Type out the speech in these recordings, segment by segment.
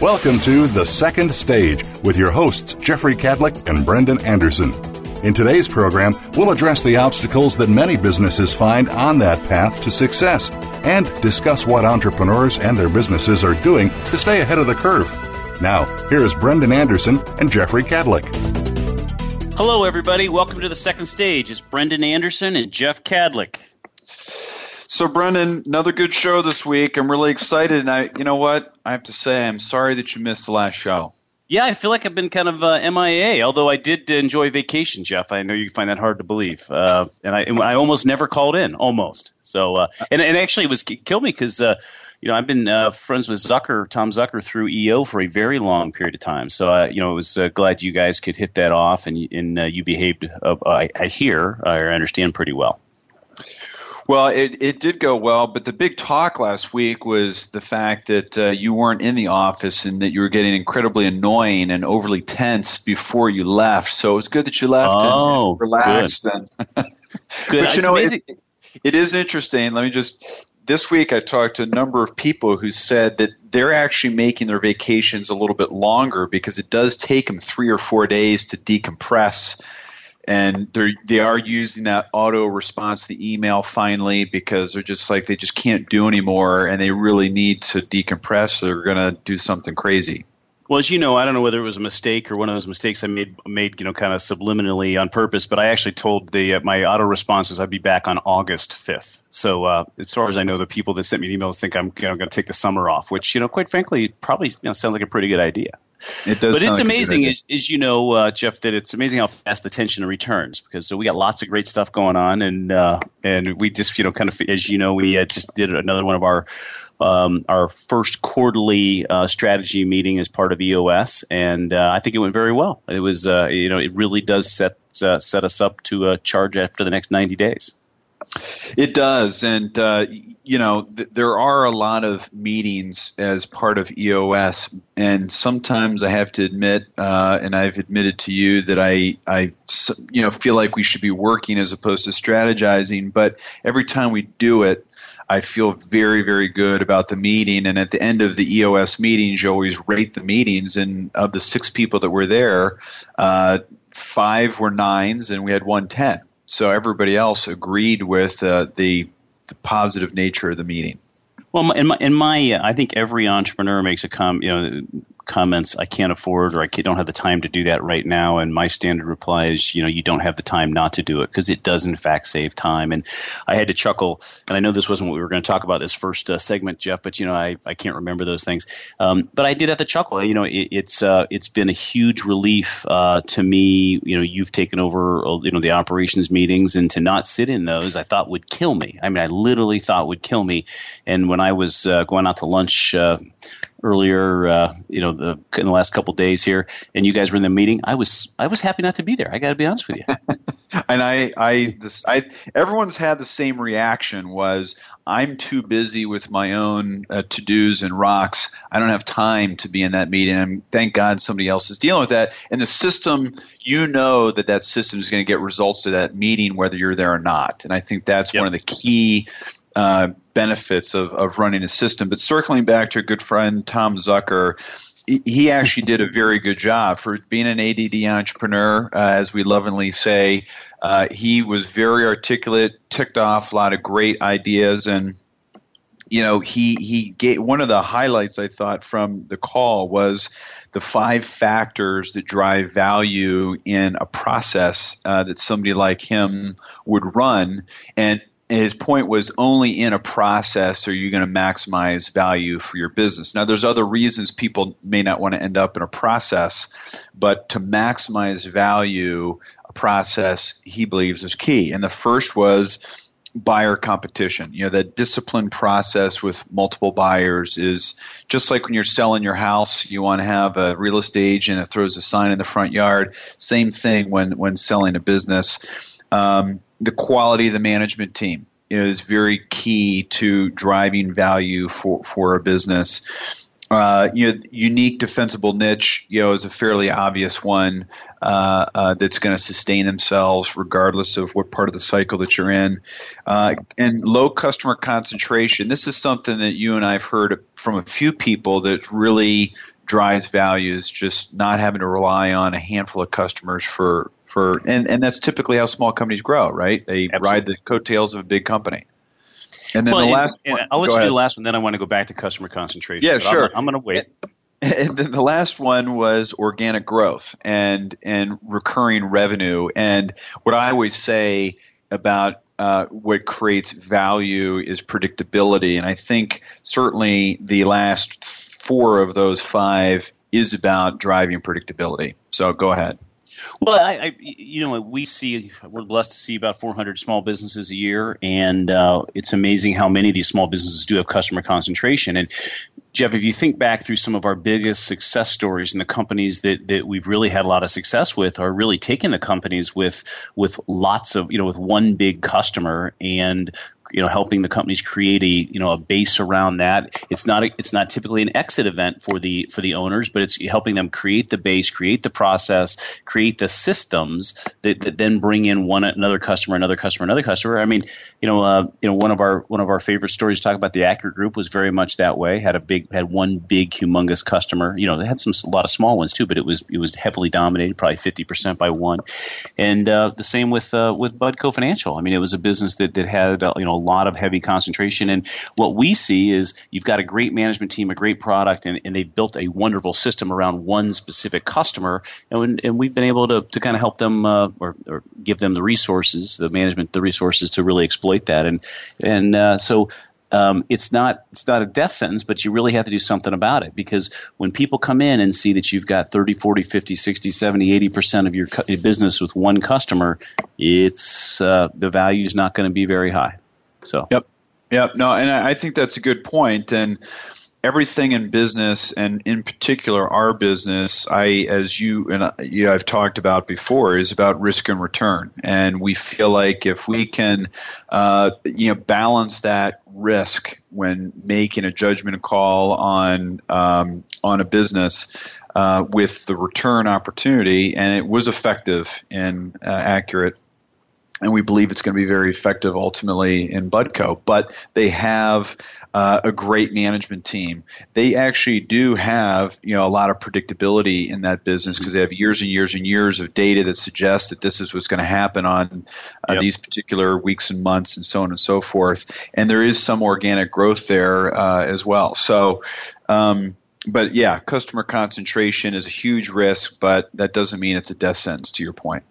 Welcome to The Second Stage with your hosts, Jeffrey Kadlic and Brendan Anderson. In today's program, we'll address the obstacles that many businesses find on that path to success and discuss what entrepreneurs and their businesses are doing to stay ahead of the curve. Now, here's Brendan Anderson and Jeffrey Kadlic. Hello, everybody. Welcome to the second stage. It's Brendan Anderson and Jeff Kadlic. So, Brendan, another good show this week. I'm really excited, and I, you know what, I have to say, I'm sorry that you missed the last show. Yeah, I feel like I've been kind of uh, MIA. Although I did enjoy vacation, Jeff. I know you find that hard to believe, uh, and I, I almost never called in, almost. So, uh, and, and actually, it was it killed me because uh, you know, I've been uh, friends with Zucker, Tom Zucker, through EO for a very long period of time. So, uh, you know, I was uh, glad you guys could hit that off, and and uh, you behaved, uh, I, I hear, I understand pretty well. Well, it, it did go well, but the big talk last week was the fact that uh, you weren't in the office and that you were getting incredibly annoying and overly tense before you left. So it was good that you left oh, and relaxed. Good. Then. good. But you know, it, it is interesting. Let me just this week I talked to a number of people who said that they're actually making their vacations a little bit longer because it does take them three or four days to decompress. And they're they are using that auto response, the email finally, because they're just like they just can't do anymore, and they really need to decompress. So they're going to do something crazy. Well, as you know, I don't know whether it was a mistake or one of those mistakes I made, made you know, kind of subliminally on purpose. But I actually told the uh, my auto responses I'd be back on August fifth. So uh, as far as I know, the people that sent me emails think I'm you know, going to take the summer off, which you know, quite frankly, probably you know, sounds like a pretty good idea. It but it's amazing, as, as, you know, uh, Jeff, that it's amazing how fast the tension returns because so we got lots of great stuff going on, and uh, and we just you know kind of as you know we uh, just did another one of our um, our first quarterly uh, strategy meeting as part of EOS, and uh, I think it went very well. It was, uh, you know, it really does set uh, set us up to uh, charge after the next ninety days. It does, and uh, you know, th- there are a lot of meetings as part of EOS, and sometimes I have to admit, and I've admitted to you that I, I, you know, feel like we should be working as opposed to strategizing. But every time we do it, I feel very, very good about the meeting. And at the end of the EOS meetings, you always rate the meetings. And of the six people that were there, uh, five were nines, and we had one ten. So everybody else agreed with uh, the, the positive nature of the meeting. Well, in my, in my, uh, I think every entrepreneur makes a com, you know, comments, I can't afford or I don't have the time to do that right now. And my standard reply is, you know, you don't have the time not to do it because it does in fact save time. And I had to chuckle, and I know this wasn't what we were going to talk about this first uh, segment, Jeff, but you know, I, I can't remember those things. Um, but I did have to chuckle. You know, it, it's uh, it's been a huge relief uh, to me. You know, you've taken over, uh, you know, the operations meetings, and to not sit in those, I thought would kill me. I mean, I literally thought would kill me. And when I was uh, going out to lunch uh, earlier, uh, you know, the, in the last couple days here, and you guys were in the meeting. I was I was happy not to be there. I got to be honest with you. and I I, this, I everyone's had the same reaction. Was I'm too busy with my own uh, to dos and rocks. I don't have time to be in that meeting. And thank God somebody else is dealing with that. And the system, you know that that system is going to get results to that meeting whether you're there or not. And I think that's yep. one of the key uh, benefits of, of running a system. But circling back to a good friend, Tom Zucker, he actually did a very good job for being an ADD entrepreneur, uh, as we lovingly say. Uh, he was very articulate, ticked off a lot of great ideas, and you know he he gave one of the highlights I thought from the call was the five factors that drive value in a process uh, that somebody like him would run, and his point was only in a process are you going to maximize value for your business. Now, there's other reasons people may not want to end up in a process, but to maximize value, a process he believes is key. And the first was buyer competition. You know, that disciplined process with multiple buyers is just like when you're selling your house, you want to have a real estate agent that throws a sign in the front yard. Same thing when, when selling a business. Um, the quality of the management team is very key to driving value for, for a business uh, you know, unique defensible niche, you know, is a fairly obvious one uh, uh, that's going to sustain themselves regardless of what part of the cycle that you're in. Uh, and low customer concentration. This is something that you and I have heard from a few people that really drives values. Just not having to rely on a handful of customers for for, and and that's typically how small companies grow, right? They Absolutely. ride the coattails of a big company. And then well, the last and, one, I'll let you ahead. do the last one, then I want to go back to customer concentration. Yeah, sure. I'm, I'm going to wait. And then the last one was organic growth and and recurring revenue. And what I always say about uh, what creates value is predictability. And I think certainly the last four of those five is about driving predictability. So go ahead. Well, I, I, you know, we see we're blessed to see about 400 small businesses a year, and uh, it's amazing how many of these small businesses do have customer concentration. And Jeff, if you think back through some of our biggest success stories and the companies that, that we've really had a lot of success with are really taking the companies with with lots of you know with one big customer and you know helping the companies create a you know a base around that. It's not a, it's not typically an exit event for the for the owners but it's helping them create the base create the process create the systems that, that then bring in one another customer another customer another customer. I mean you know uh, you know one of our one of our favorite stories to talk about the accurate group was very much that way. Had a big had one big humongous customer. You know they had some a lot of small ones too but it was it was heavily dominated probably 50% by one. And uh, the same with uh, with budco financial. I mean it was a business that that had uh, you know a lot of heavy concentration. And what we see is you've got a great management team, a great product, and, and they've built a wonderful system around one specific customer. And, and we've been able to, to kind of help them uh, or, or, give them the resources, the management, the resources to really exploit that. And and uh, so um, it's not it's not a death sentence, but you really have to do something about it because when people come in and see that you've got 30, 40, 50, 60, 70, 80% of your business with one customer, it's uh, the value is not going to be very high. So yep, yep. No, and I think that's a good point. And everything in business, and in particular our business, I as you and you I've talked about before, is about risk and return. And we feel like if we can, uh, you know, balance that risk when making a judgment call on um, on a business. Uh, with the return opportunity, and it was effective and uh, accurate and we believe it's going to be very effective ultimately in Budco. But they have uh, a great management team. They actually do have you know a lot of predictability in that business because they have years and years and years of data that suggests that this is what's going to happen on uh, yep. these particular weeks and months and so on and so forth. And there is some organic growth there uh, as well. So. Um, but yeah, customer concentration is a huge risk, but that doesn't mean it's a death sentence. To your point.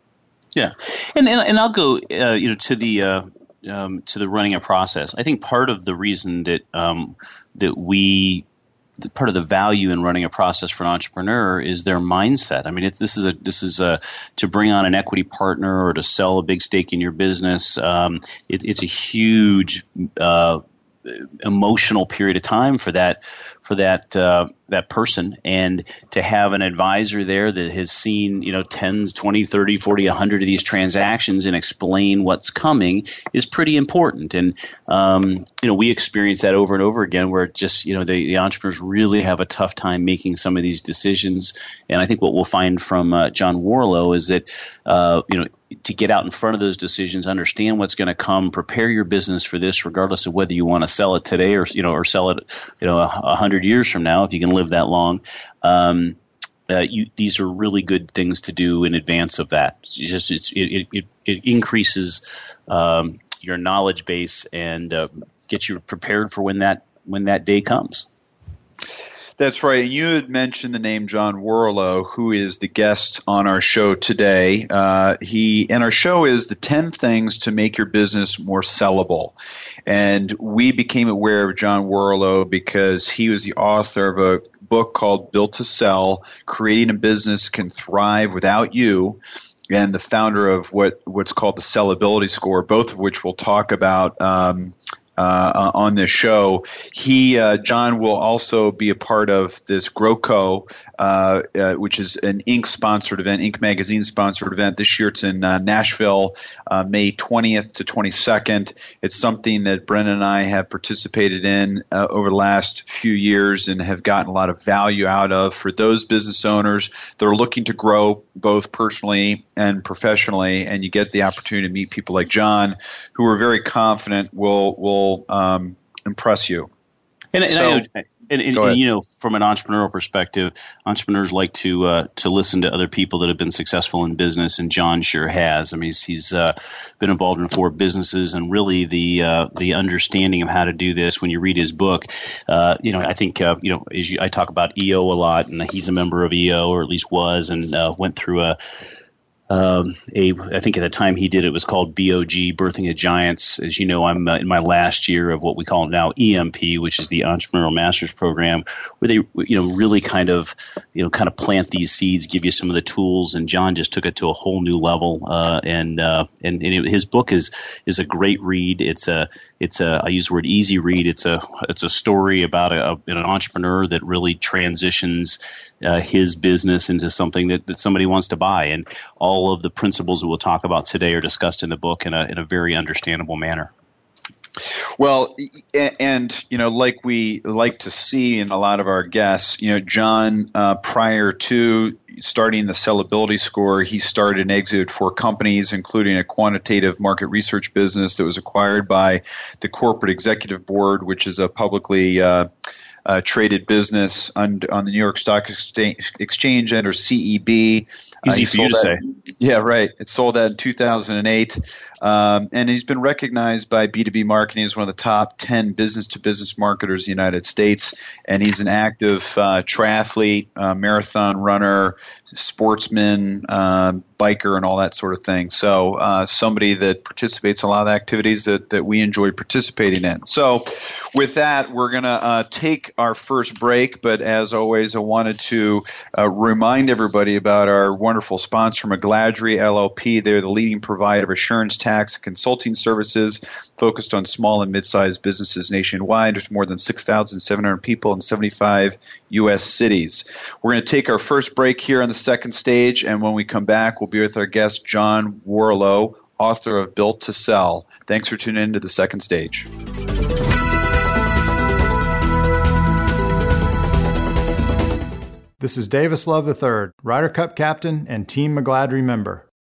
Yeah, and and, and I'll go uh, you know to the uh, um, to the running a process. I think part of the reason that um, that we part of the value in running a process for an entrepreneur is their mindset. I mean, this is a this is a to bring on an equity partner or to sell a big stake in your business. Um, it, it's a huge uh, emotional period of time for that for that uh, that person. And to have an advisor there that has seen you know 10 20 30 40 100 of these transactions and explain what's coming is pretty important. And um, you know we experience that over and over again where just you know the, the, entrepreneurs really have a tough time making some of these decisions. And i think what we'll find from uh, John Warrillow is that uh, you know to get out in front of those decisions understand what's going to come prepare your business for this regardless of whether you want to sell it today or you know or sell it you know a, hundred years from now if you can live that long. Um, uh, you, these are really good things to do in advance of that. It's just it's, it, it, it increases um, your knowledge base and uh, gets you prepared for when that when that day comes. That's right. And You had mentioned the name John Warrillow, who is the guest on our show today. Uh, he and our show is the ten things to make your business more sellable. And we became aware of John Warrillow because he was the author of a book called Built to Sell: Creating a Business Can Thrive Without You and the founder of what what's called the sellability score, both of which we'll talk about um, uh, on this show. He, uh, John, will also be a part of this GrowCo, uh, uh, which is an Inc. sponsored event, Inc. magazine sponsored event. This year it's in uh, Nashville, uh, May 20th to 22nd. It's something that Brendan and I have participated in over the last few years and have gotten a lot of value out of for those business owners that are looking to grow both personally and professionally. And you get the opportunity to meet people like John, who are very confident will will will um, impress you. And, and, so, and, and, and you know, from an entrepreneurial perspective, entrepreneurs like to uh, to listen to other people that have been successful in business, and John sure has. I mean, he's, he's uh, been involved in four businesses, and really the uh, the understanding of how to do this. When you read his book, uh, you know, I think uh, you know, you, I talk about EO a lot, and he's a member of EO, or at least was, and uh, went through a um, a I think at the time he did it was called BOG Birthing of Giants. As you know, I'm uh, in my last year of what we call now EMP, which is the Entrepreneurial Masters Program, where they you know really kind of you know kind of plant these seeds, give you some of the tools, and John just took it to a whole new level. Uh, and uh, and, and it, his book is is a great read. It's a it's a I use the word easy read. It's a it's a story about a, a an entrepreneur that really transitions uh, his business into something that, that somebody wants to buy. And all of the principles that we'll talk about today are discussed in the book in a, in a very understandable manner. Well, and you know, like we like to see in a lot of our guests, you know, John, uh, prior to starting the sellability score, he started and exited four companies, including a quantitative market research business that was acquired by the corporate executive board, which is a publicly uh, uh, traded business on, on the New York Stock Exchange under CEB. Easy uh, for you to that, say. Yeah, right. It sold that in 2008. Um, and he's been recognized by B2B Marketing as one of the top 10 business to business marketers in the United States. And he's an active uh, triathlete, uh, marathon runner, sportsman, uh, biker, and all that sort of thing. So, uh, somebody that participates in a lot of activities that, that we enjoy participating in. So, with that, we're going to uh, take our first break. But as always, I wanted to uh, remind everybody about our wonderful sponsor, McGladrey LLP. They're the leading provider of assurance tax and consulting services focused on small and mid-sized businesses nationwide with more than 6,700 people in 75 U.S. cities. We're going to take our first break here on the second stage, and when we come back, we'll be with our guest, John Warrillow, author of Built to Sell. Thanks for tuning in to the second stage. This is Davis Love III, Ryder Cup captain and Team McGladrey member.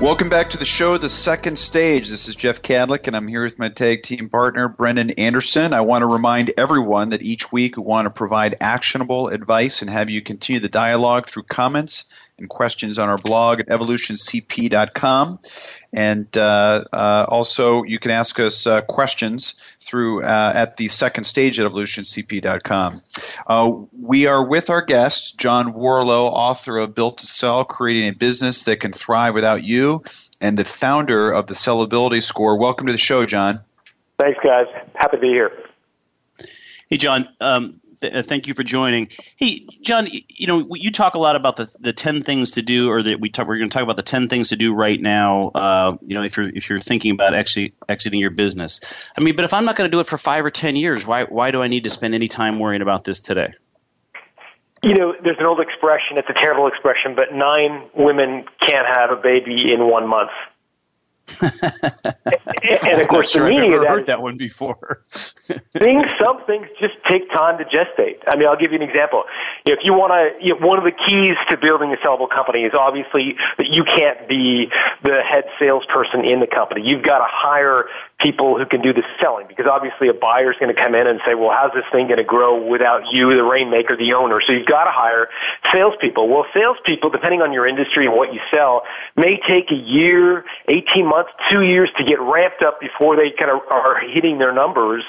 Welcome back to the show, The Second Stage. This is Jeff Kadlic, and I'm here with my tag team partner, Brendan Anderson. I want to remind everyone that each week we want to provide actionable advice and have you continue the dialogue through comments and questions on our blog at evolutioncp.com. And uh, uh, also, you can ask us uh, questions through uh, at the second stage at evolutioncp.com. Uh, we are with our guest, John Warrillow, author of Built to Sell Creating a Business That Can Thrive Without You, and the founder of the Sellability Score. Welcome to the show, John. Thanks, guys. Happy to be here. Hey, John. Um, th- uh, thank you for joining. Hey, John, you know, you talk a lot about the the ten things to do, or that we talk, we're going to talk about the ten things to do right now. Uh, you know, if you're if you're thinking about exit, exiting your business, I mean, but if I'm not going to do it for five or ten years, why why do I need to spend any time worrying about this today? You know, there's an old expression. It's a terrible expression, but nine women can't have a baby in one month. and of course, the meaning I've of that heard is that one before. things, some things just take time to gestate. I mean, I'll give you an example. If you want to, you know, one of the keys to building a sellable company is obviously that you can't be the head salesperson in the company. You've got to hire people who can do the selling because obviously a buyer is going to come in and say, well, how's this thing going to grow without you, the rainmaker, the owner? So you've got to hire salespeople. Well, salespeople, depending on your industry and what you sell, may take a year, 18 months, two years to get ramped up before they kind of are hitting their numbers.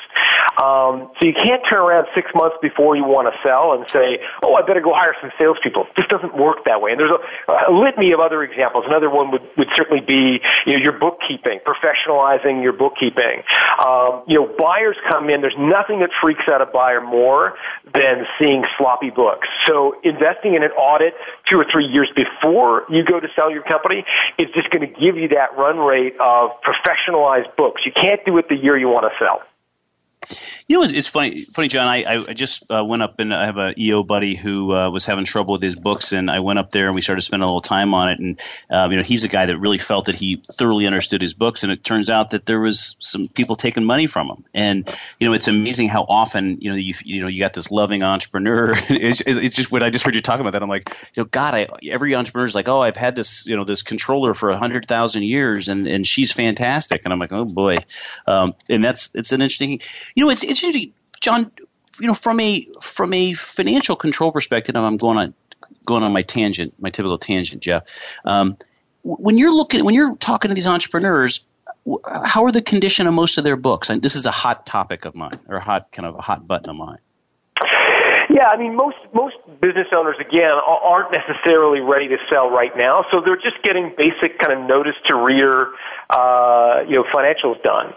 Um, so you can't turn around six months before you want to sell and say, oh, I better go hire some salespeople. This doesn't work that way. And there's a, a litany of other examples. Another one would, would certainly be, you know, your bookkeeping, professionalizing your bookkeeping. Um, you know, buyers come in. There's nothing that freaks out a buyer more than seeing sloppy books. So investing in an audit two or three years before you go to sell your company is just going to give you that run rate of professionalized books. You can't do it the year you want to sell. You know, it's funny, funny, John. I, I just uh, went up and I have a EO buddy who uh, was having trouble with his books, and I went up there and we started spending a little time on it. And um, you know, he's a guy that really felt that he thoroughly understood his books, and it turns out that there was some people taking money from him. And you know, it's amazing how often you know you you know you got this loving entrepreneur. it's, it's just when I just heard you talking about that, I'm like, you know, God, I, every entrepreneur is like, oh, I've had this you know this controller for hundred thousand years, and and she's fantastic, and I'm like, oh boy, um, and that's it's an interesting. You know, it's interesting, John. You know, from a from a financial control perspective, I'm going on going on my tangent, my typical tangent, Jeff. Um, when you're looking, when you're talking to these entrepreneurs, how are the condition of most of their books? And this is a hot topic of mine, or a hot kind of a hot button of mine. Yeah, I mean, most most business owners again aren't necessarily ready to sell right now, so they're just getting basic kind of notice to reader, uh, you know, financials done,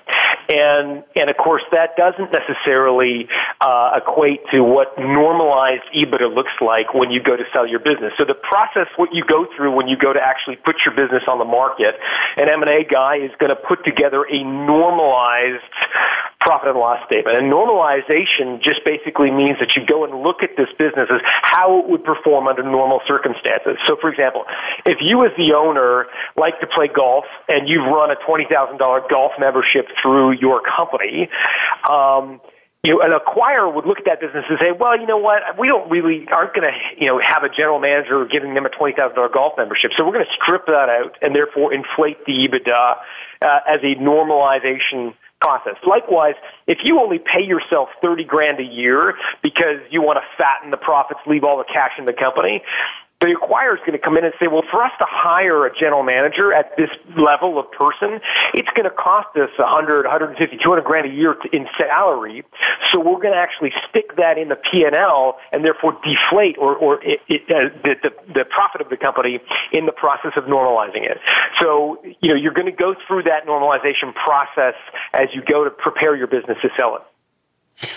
and and of course that doesn't necessarily uh, equate to what normalized EBITDA looks like when you go to sell your business. So the process, what you go through when you go to actually put your business on the market, an M and A guy is going to put together a normalized profit and loss statement. And normalization just basically means that you go and look at this business as how it would perform under normal circumstances. So, for example, if you as the owner like to play golf and you've run a $20,000 golf membership through your company, um, you know, an acquirer would look at that business and say, well, you know what, we don't really aren't going to, you know, have a general manager giving them a twenty thousand dollar golf membership, so we're going to strip that out and therefore inflate the EBITDA uh, as a normalization process. Likewise, if you only pay yourself 30 grand a year because you want to fatten the profits, leave all the cash in the company, the acquirer is going to come in and say, well, for us to hire a general manager at this level of person, it's going to cost us 100, 150, 200 grand a year in salary. So we're going to actually stick that in the P&L and therefore deflate or, or it, it, uh, the, the, the profit of the company in the process of normalizing it. So, you know, you're going to go through that normalization process as you go to prepare your business to sell it.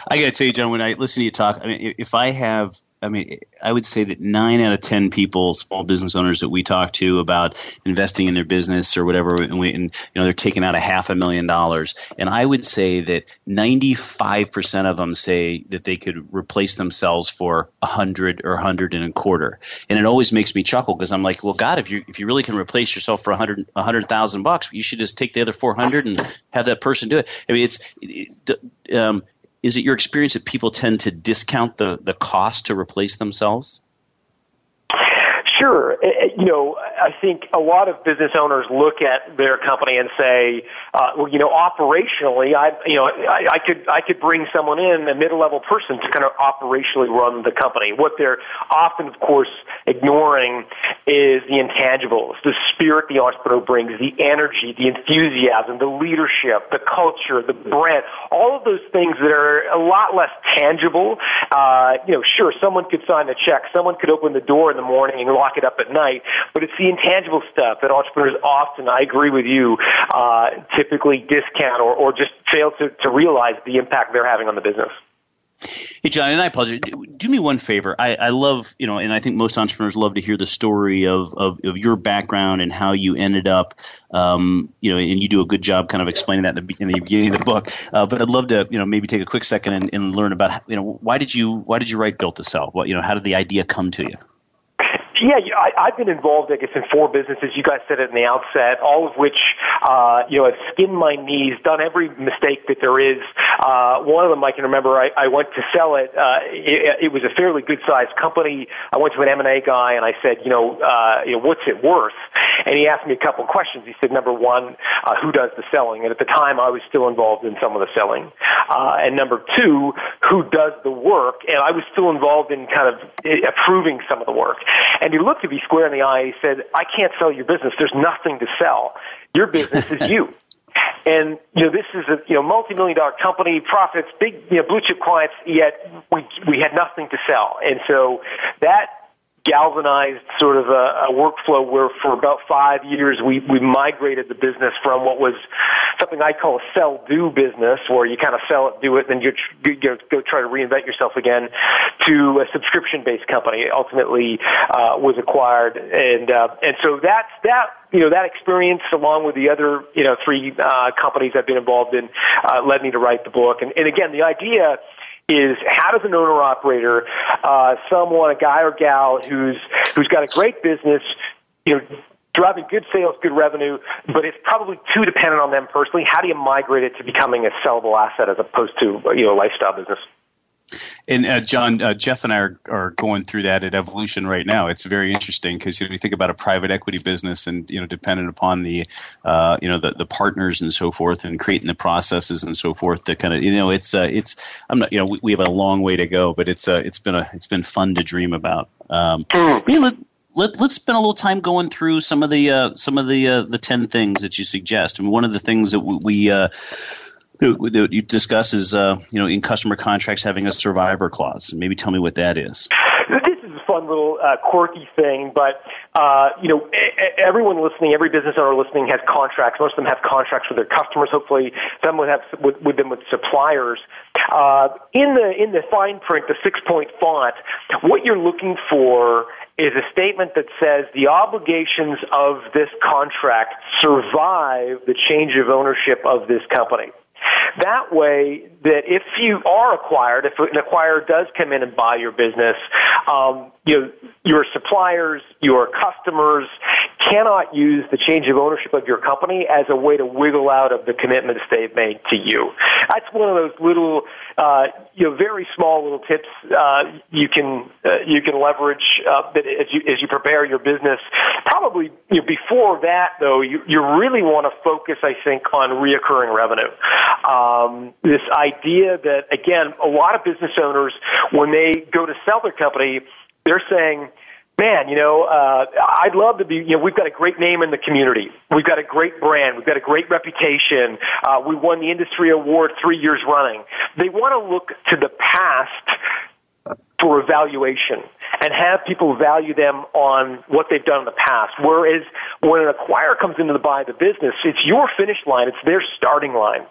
I got to tell you, John, when I listen to you talk, I mean, if I have I mean, I would say that nine out of ten people, small business owners that we talk to about investing in their business or whatever, and, we, and you know they're taking out a half a million dollars, and I would say that ninety-five percent of them say that they could replace themselves for a hundred or a hundred and a quarter, and it always makes me chuckle because I'm like, well, God, if you if you really can replace yourself for a hundred a hundred thousand bucks, you should just take the other four hundred and have that person do it. I mean, it's it, um, is it your experience that people tend to discount the, the cost to replace themselves? Sure. Eh, eh, you know, I think a lot of business owners look at their company and say, uh, well, you know, operationally, I, you know, I, I could, I could bring someone in, a mid-level person, to kind of operationally run the company. What they're often, of course, ignoring is the intangibles, the spirit the entrepreneur brings, the energy, the enthusiasm, the leadership, the culture, the brand, all of those things that are a lot less tangible. Uh, you know, sure, someone could sign a check, someone could open the door in the morning and lock it up at night, but it's the intangible stuff that entrepreneurs often, I agree with you, uh, typically discount or, or just fail to, to realize the impact they're having on the business. Hey, John, and I apologize. Do me one favor. I, I, love, you know, and I think most entrepreneurs love to hear the story of, of, of your background and how you ended up, um, you know, and you do a good job kind of explaining that in the, in the beginning of the book. Uh, but I'd love to, you know, maybe take a quick second and, and learn about, you know, why did you why did you write Built to Sell? What, you know, how did the idea come to you? Yeah, I, I've been involved, I guess, in four businesses. You guys said it in the outset, all of which, uh, you know, have skinned my knees, done every mistake that there is. Uh, one of them I can remember, I, I went to sell it. Uh, it, it was a fairly good sized company. I went to an M&A guy and I said, you know, uh, you know, what's it worth? And he asked me a couple questions. He said, number one, uh, who does the selling? And at the time I was still involved in some of the selling. Uh, and number two, who does the work? And I was still involved in kind of uh, approving some of the work. He looked at me square in the eye. and He said, I can't sell your business. There's nothing to sell. Your business is you. And you know, this is a you know multi-million dollar company, profits, big you know blue chip clients. Yet we we had nothing to sell, and so that galvanized sort of a, a workflow where for about five years we, we migrated the business from what was something I call a sell do business where you kind of sell it, do it, then you, you go, try to reinvent yourself again to a subscription based company. Ultimately uh, was acquired. And, uh, and so that's, that you know that experience along with the other you know three uh, companies I've been involved in uh, led me to write the book and, and again the idea is how does an owner operator, uh, someone, a guy or gal who's who's got a great business, you know, driving good sales, good revenue, but it's probably too dependent on them personally. How do you migrate it to becoming a sellable asset as opposed to you know a lifestyle business? And uh, John, uh, Jeff and I are, are going through that at Evolution right now. It's very interesting because you, know, you think about a private equity business, and you know, dependent upon the, uh, you know, the, the partners and so forth, and creating the processes and so forth. To kind of, you know, it's uh, it's I'm not, you know, we, we have a long way to go, but it's uh, it's been a it's been fun to dream about. Um, let, let, us spend a little time going through some of the uh, some of the uh, the ten things that you suggest. I mean, one of the things that we, we uh, that you discuss is, uh, you know, in customer contracts having a survivor clause. Maybe tell me what that is. This is a fun little uh, quirky thing, but uh, you know, everyone listening, every business owner listening has contracts. Most of them have contracts with their customers. Hopefully, some would have with, with them with suppliers. Uh, in the in the fine print, the six point font, what you're looking for is a statement that says the obligations of this contract survive the change of ownership of this company. That way, that if you are acquired, if an acquirer does come in and buy your business, um, you know, your suppliers, your customers cannot use the change of ownership of your company as a way to wiggle out of the commitments they've made to you. That's one of those little, uh, you know, very small little tips uh, you can uh, you can leverage uh, as you as you prepare your business. Probably you know, before that, though, you you really want to focus, I think, on reoccurring revenue. Um, this idea that again, a lot of business owners when they go to sell their company, they're saying man, you know, uh, I'd love to be, you know, we've got a great name in the community. We've got a great brand. We've got a great reputation. Uh, we won the industry award three years running. They want to look to the past for evaluation and have people value them on what they've done in the past. Whereas when an acquirer comes into the buy the business, it's your finish line. It's their starting line.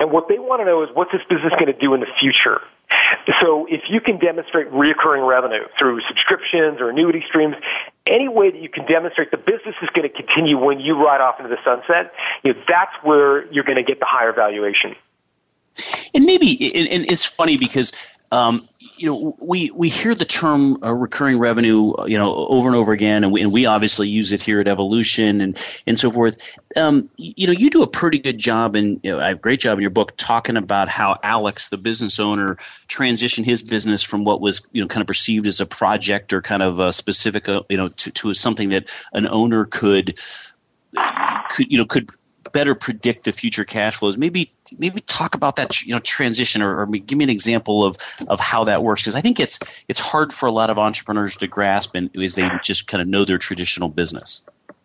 And what they want to know is what's this business going to do in the future? So if you can demonstrate recurring revenue through subscriptions or annuity streams, any way that you can demonstrate the business is going to continue when you ride off into the sunset, you know, that's where you're going to get the higher valuation. And maybe, and it's funny because um, you know, we we hear the term uh, recurring revenue, you know, over and over again, and we, and we obviously use it here at Evolution and and so forth. Um, you know, you do a pretty good job, and you know, a great job in your book talking about how Alex, the business owner, transitioned his business from what was you know kind of perceived as a project or kind of a specific, uh, you know, to to something that an owner could could you know could better predict the future cash flows. Maybe maybe talk about that you know transition or, or give me an example of of how that works because I think it's it's hard for a lot of entrepreneurs to grasp and as they just kind of know their traditional business.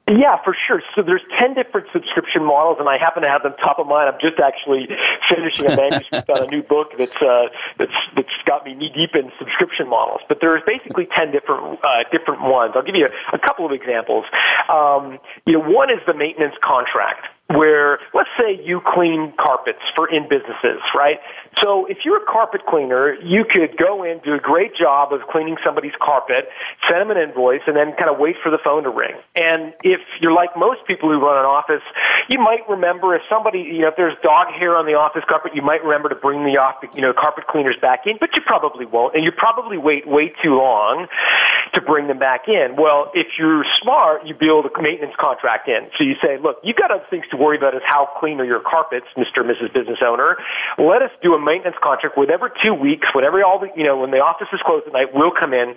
Yeah, for sure. So there's 10 different subscription models, and I happen to have them top of mind. I'm just actually finishing a manuscript on a new book that's, uh, that's, that's got me knee deep in subscription models. But there's basically 10 different, uh, different ones. I'll give you a, a couple of examples. Um, you know, one is the maintenance contract where let's say you clean carpets for in businesses, right? So if you're a carpet cleaner, you could go in, do a great job of cleaning somebody's carpet, send them an invoice, and then kind of wait for the phone to ring. And if you're like most people who run an office, you might remember if somebody, you know, if there's dog hair on the office carpet, you might remember to bring the office, you know, carpet cleaners back in, but you probably won't, and you probably wait way too long to bring them back in. Well, if you're smart, you build a maintenance contract in. So you say, look, you've got other things to worry about is how clean are your carpets, Mr. and Mrs. Business Owner. Let us do a maintenance contract with every two weeks, whenever all the, you know, when the office is closed at night, we'll come in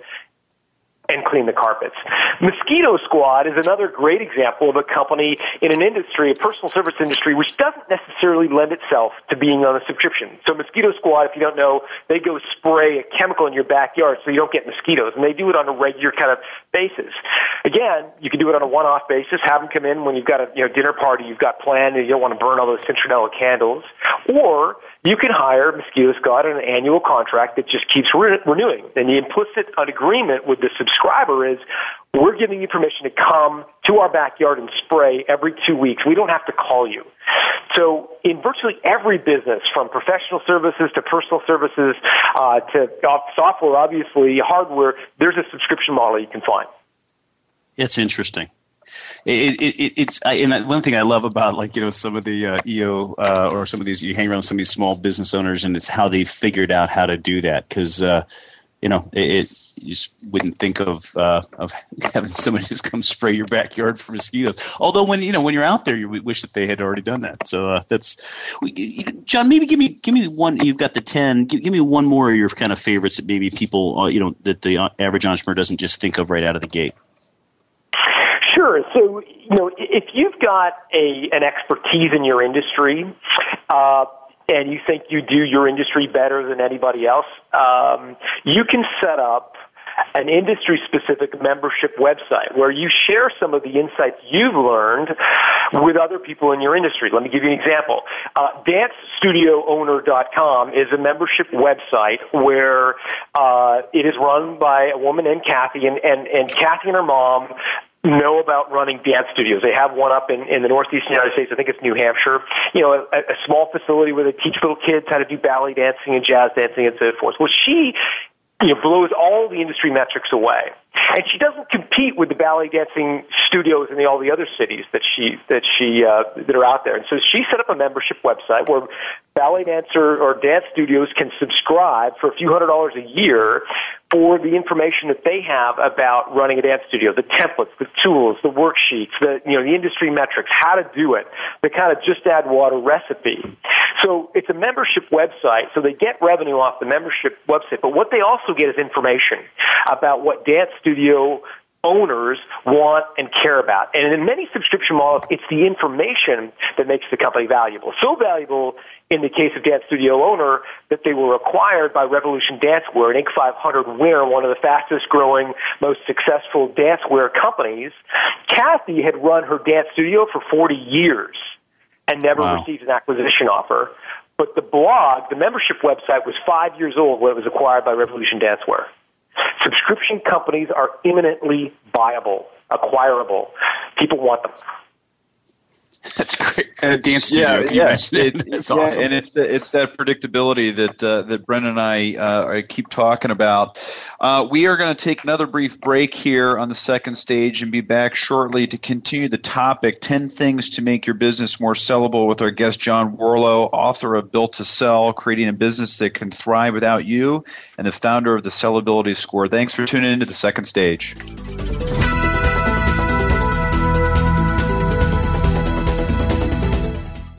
and clean the carpets. Mosquito Squad is another great example of a company in an industry, a personal service industry, which doesn't necessarily lend itself to being on a subscription. So Mosquito Squad, if you don't know, they go spray a chemical in your backyard so you don't get mosquitoes, and they do it on a regular kind of basis. Again, you can do it on a one-off basis. Have them come in when you've got a you know dinner party you've got planned and you don't want to burn all those citronella candles, or you can hire Mosquito Squad on an annual contract that just keeps re- renewing. And the implicit agreement with the subscriber is we're giving you permission to come to our backyard and spray every two weeks. We don't have to call you. So in virtually every business, from professional services to personal services uh, to software, obviously hardware, there's a subscription model you can find. It's interesting. It, it, it, it's I, and one thing I love about like you know some of the uh, EO uh, or some of these you hang around some of these small business owners and it's how they figured out how to do that because uh, you know it, you just wouldn't think of uh, of having somebody just come spray your backyard for mosquitoes. Although when you know when you're out there, you wish that they had already done that. So uh, that's John. Maybe give me give me one. You've got the ten. Give, give me one more of your kind of favorites that maybe people uh, you know that the uh, average entrepreneur doesn't just think of right out of the gate. Sure. So, you know, if you've got a an expertise in your industry, uh, and you think you do your industry better than anybody else, um, you can set up an industry specific membership website where you share some of the insights you've learned with other people in your industry. Let me give you an example. Uh, DanceStudioOwner.com is a membership website where uh, it is run by a woman named Kathy, and, and, and Kathy and her mom know about running dance studios. They have one up in, in the northeastern United States. I think it's New Hampshire. You know, a, a small facility where they teach little kids how to do ballet dancing and jazz dancing and so forth. Well, she you know, blows all the industry metrics away. And she doesn't compete with the ballet dancing studios in the, all the other cities that she that she uh, that are out there. And so she set up a membership website where ballet dancer or dance studios can subscribe for a few hundred dollars a year for the information that they have about running a dance studio, the templates, the tools, the worksheets, the you know the industry metrics, how to do it, the kind of just add water recipe. So it's a membership website, so they get revenue off the membership website, but what they also get is information about what dance studio owners want and care about. And in many subscription models, it's the information that makes the company valuable. So valuable in the case of Dance Studio Owner that they were acquired by Revolution Dancewear, an Inc. 500 winner, one of the fastest growing, most successful dancewear companies. Kathy had run her dance studio for 40 years and never wow. received an acquisition offer. But the blog, the membership website, was five years old when it was acquired by Revolution Dancewear. Subscription companies are imminently viable, acquirable. People want them. That's great. Uh, dance studio. Yeah, yeah, it, it's yeah, awesome. and it's it's that predictability that uh, that Brendan and I, uh, I keep talking about. Uh, we are going to take another brief break here on the second stage and be back shortly to continue the topic: ten things to make your business more sellable with our guest John Warrillow, author of Built to Sell: Creating a Business That Can Thrive Without You, and the founder of the Sellability Score. Thanks for tuning into the second stage.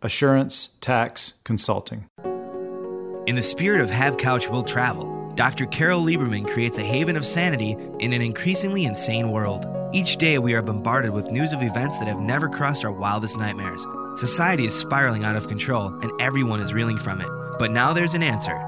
Assurance Tax Consulting. In the spirit of Have Couch Will Travel, Dr. Carol Lieberman creates a haven of sanity in an increasingly insane world. Each day, we are bombarded with news of events that have never crossed our wildest nightmares. Society is spiraling out of control, and everyone is reeling from it. But now there's an answer.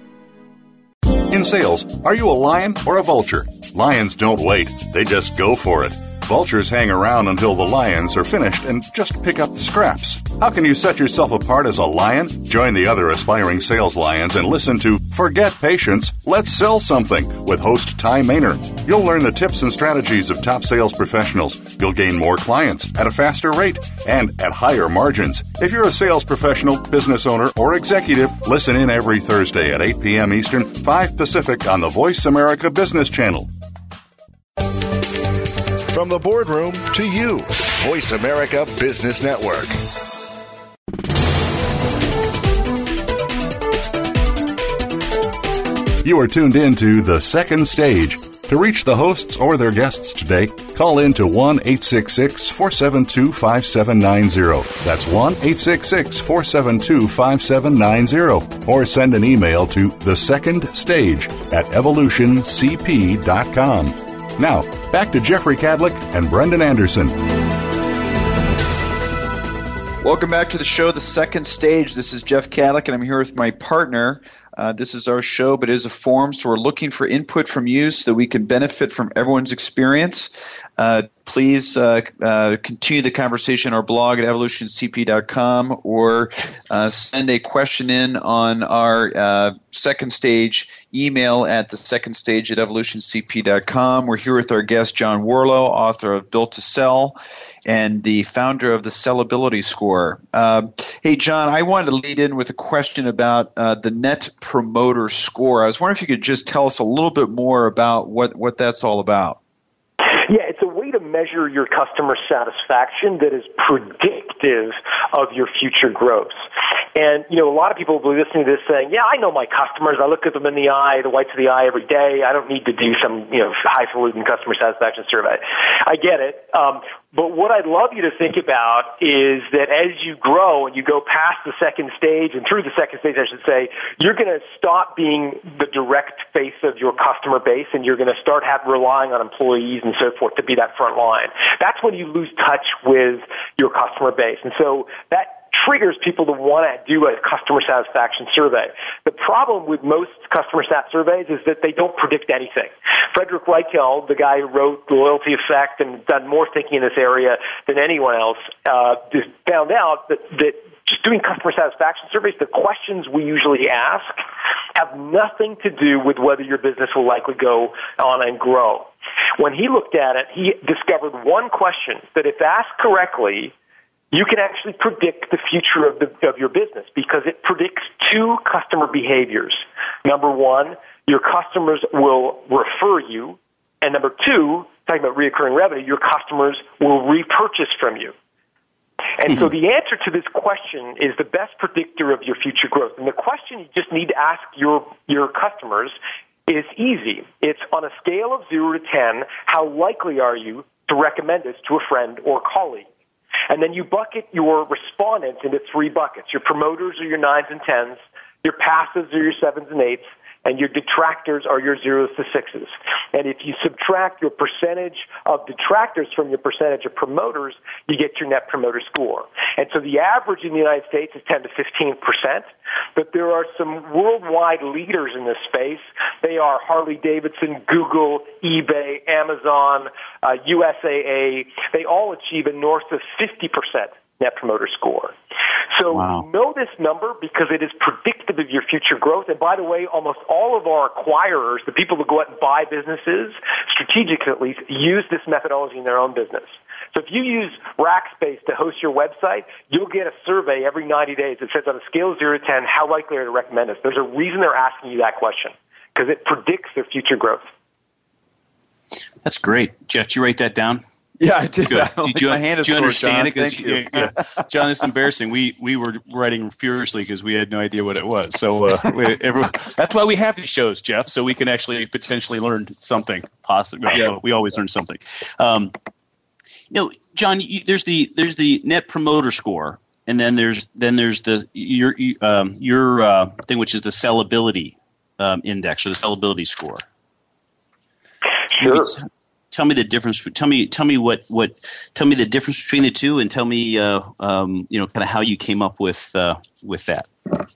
In sales, are you a lion or a vulture? Lions don't wait, they just go for it. Vultures hang around until the lions are finished and just pick up the scraps. How can you set yourself apart as a lion? Join the other aspiring sales lions and listen to Forget Patience, Let's Sell Something with host Ty Maynor. You'll learn the tips and strategies of top sales professionals. You'll gain more clients at a faster rate and at higher margins. If you're a sales professional, business owner, or executive, listen in every Thursday at 8 p.m. Eastern, 5 Pacific on the Voice America Business Channel. From the boardroom to you, Voice America Business Network. You are tuned in to The Second Stage. To reach the hosts or their guests today, call in to 1 866 472 5790. That's 1 866 472 5790. Or send an email to The Second Stage at evolutioncp.com. Now, back to Jeffrey Kadlic and Brendan Anderson. Welcome back to the show, The Second Stage. This is Jeff Kadlic, and I'm here with my partner. Uh, this is our show, but it is a forum, so we're looking for input from you so that we can benefit from everyone's experience. Uh, please uh, uh, continue the conversation on our blog at evolutioncp.com or uh, send a question in on our uh, second stage email at the second stage at evolutioncp.com. We're here with our guest, John Warrillow, author of Built to Sell and the founder of the Sellability Score. Uh, hey, John, I wanted to lead in with a question about the Net Promoter Score. I was wondering if you could just tell us a little bit more about what, what that's all about. Yeah, it's a way to measure your customer satisfaction that is predictive of your future growth. And, you know, a lot of people will be listening to this saying, yeah, I know my customers. I look at them in the eye, the whites of the eye every day. I don't need to do some, you know, highfalutin customer satisfaction survey. I get it. Um, but what I'd love you to think about is that as you grow and you go past the second stage and through the second stage, I should say, you're going to stop being the direct face of your customer base and you're going to start have, relying on employees and so forth to be that front line. That's when you lose touch with your customer base. And so that triggers people to want to do a customer satisfaction survey. The problem with most customer sat surveys is that they don't predict anything. Frederick Reichheld, the guy who wrote The Loyalty Effect and done more thinking in this area than anyone else, uh, found out that, that just doing customer satisfaction surveys, the questions we usually ask have nothing to do with whether your business will likely go on and grow. When he looked at it, he discovered one question that if asked correctly, you can actually predict the future of, the, of your business because it predicts two customer behaviors. Number one, your customers will refer you. And number two, talking about reoccurring revenue, your customers will repurchase from you. And so mm-hmm. the answer to this question is the best predictor of your future growth. And the question you just need to ask your, your customers is easy. It's on a scale of 0 to 10, how likely are you to recommend this to a friend or colleague? And then you bucket your respondents into three buckets. Your promoters are your nines and tens, your passives are your sevens and eights, and your detractors are your zeros to sixes. And if you subtract your percentage of detractors from your percentage of promoters, you get your net promoter score. And so the average in the United States is 10 to 15 percent, but there are some worldwide leaders in this space. They are Harley Davidson, Google, eBay, Amazon, uh, USAA. They all achieve a north of 50 percent net promoter score. So wow. know this number because it is predictive of your future growth. And by the way, almost all of our acquirers, the people who go out and buy businesses, strategic at least, use this methodology in their own business. So if you use Rackspace to host your website, you'll get a survey every 90 days that says on a scale of 0 to 10, how likely are you to recommend us? There's a reason they're asking you that question because it predicts their future growth. That's great. Jeff, did you write that down? Yeah, I did. Good. do, you, my hand is do you sore, understand John. it? Thank you. Yeah, yeah. John, it's embarrassing. We we were writing furiously because we had no idea what it was. So uh, we, everyone, that's why we have these shows, Jeff, so we can actually potentially learn something. Possibly, yeah. we always learn something. Um, you know, John, you, there's the there's the net promoter score, and then there's then there's the your um, your uh, thing, which is the sellability um, index or the sellability score. Sure tell me the difference. Tell me, tell me what, what, tell me the difference between the two, and tell me, uh, um, you know, kind of how you came up with uh, with that.